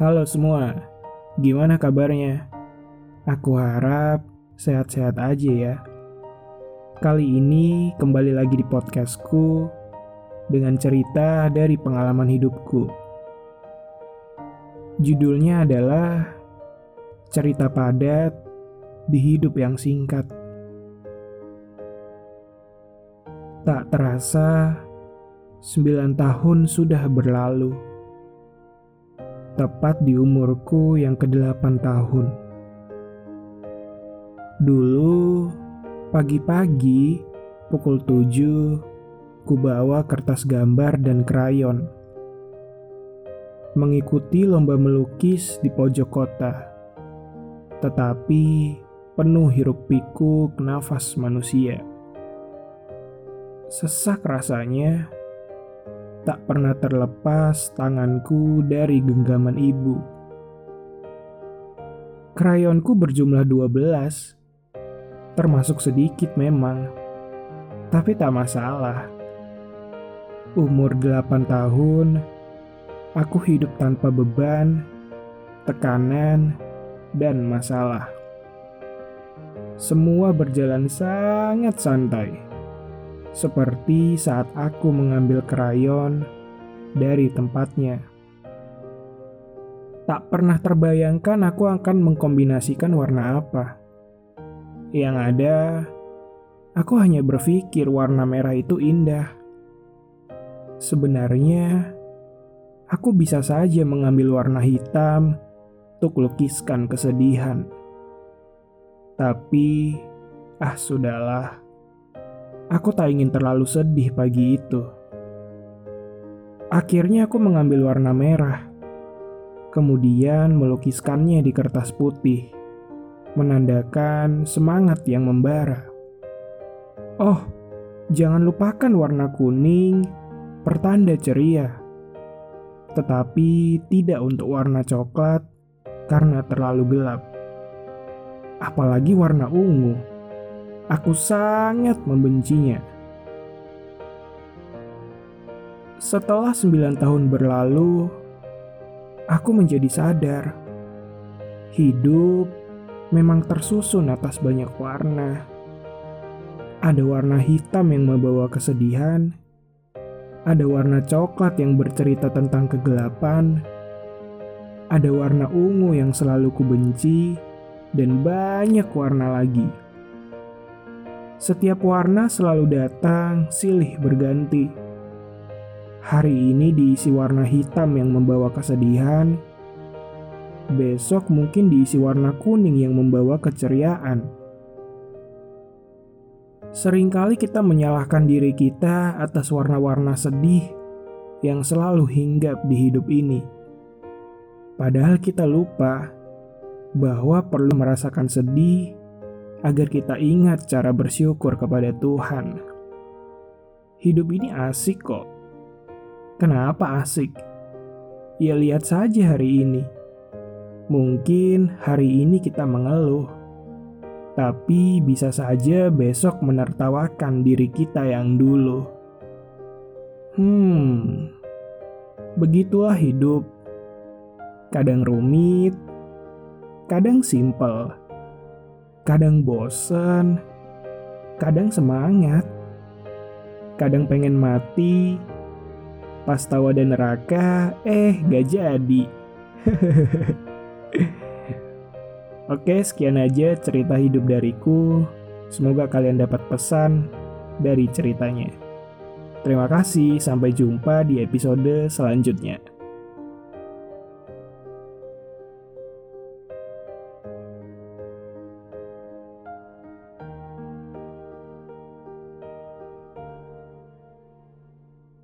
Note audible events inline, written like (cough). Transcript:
Halo semua, gimana kabarnya? Aku harap sehat-sehat aja ya. Kali ini kembali lagi di podcastku dengan cerita dari pengalaman hidupku. Judulnya adalah Cerita Padat di Hidup yang Singkat. Tak terasa, sembilan tahun sudah berlalu. Tepat di umurku yang ke-8 tahun. Dulu, pagi-pagi, pukul 7, ku bawa kertas gambar dan krayon. Mengikuti lomba melukis di pojok kota. Tetapi, penuh hiruk pikuk nafas manusia Sesak rasanya, tak pernah terlepas tanganku dari genggaman ibu. Krayonku berjumlah 12, termasuk sedikit memang, tapi tak masalah. Umur 8 tahun, aku hidup tanpa beban, tekanan, dan masalah. Semua berjalan sangat santai seperti saat aku mengambil krayon dari tempatnya. Tak pernah terbayangkan aku akan mengkombinasikan warna apa. Yang ada, aku hanya berpikir warna merah itu indah. Sebenarnya, aku bisa saja mengambil warna hitam untuk lukiskan kesedihan. Tapi, ah sudahlah. Aku tak ingin terlalu sedih pagi itu. Akhirnya aku mengambil warna merah, kemudian melukiskannya di kertas putih, menandakan semangat yang membara. Oh, jangan lupakan warna kuning, pertanda ceria. Tetapi tidak untuk warna coklat karena terlalu gelap. Apalagi warna ungu Aku sangat membencinya. Setelah sembilan tahun berlalu, aku menjadi sadar. Hidup memang tersusun atas banyak warna. Ada warna hitam yang membawa kesedihan, ada warna coklat yang bercerita tentang kegelapan, ada warna ungu yang selalu kubenci, dan banyak warna lagi. Setiap warna selalu datang, silih berganti. Hari ini diisi warna hitam yang membawa kesedihan. Besok mungkin diisi warna kuning yang membawa keceriaan. Seringkali kita menyalahkan diri kita atas warna-warna sedih yang selalu hinggap di hidup ini. Padahal kita lupa bahwa perlu merasakan sedih agar kita ingat cara bersyukur kepada Tuhan. Hidup ini asik kok. Kenapa asik? Ya lihat saja hari ini. Mungkin hari ini kita mengeluh, tapi bisa saja besok menertawakan diri kita yang dulu. Hmm, begitulah hidup. Kadang rumit, kadang simpel kadang bosen, kadang semangat, kadang pengen mati, pas tahu ada neraka, eh gak jadi. (laughs) Oke, sekian aja cerita hidup dariku. Semoga kalian dapat pesan dari ceritanya. Terima kasih, sampai jumpa di episode selanjutnya.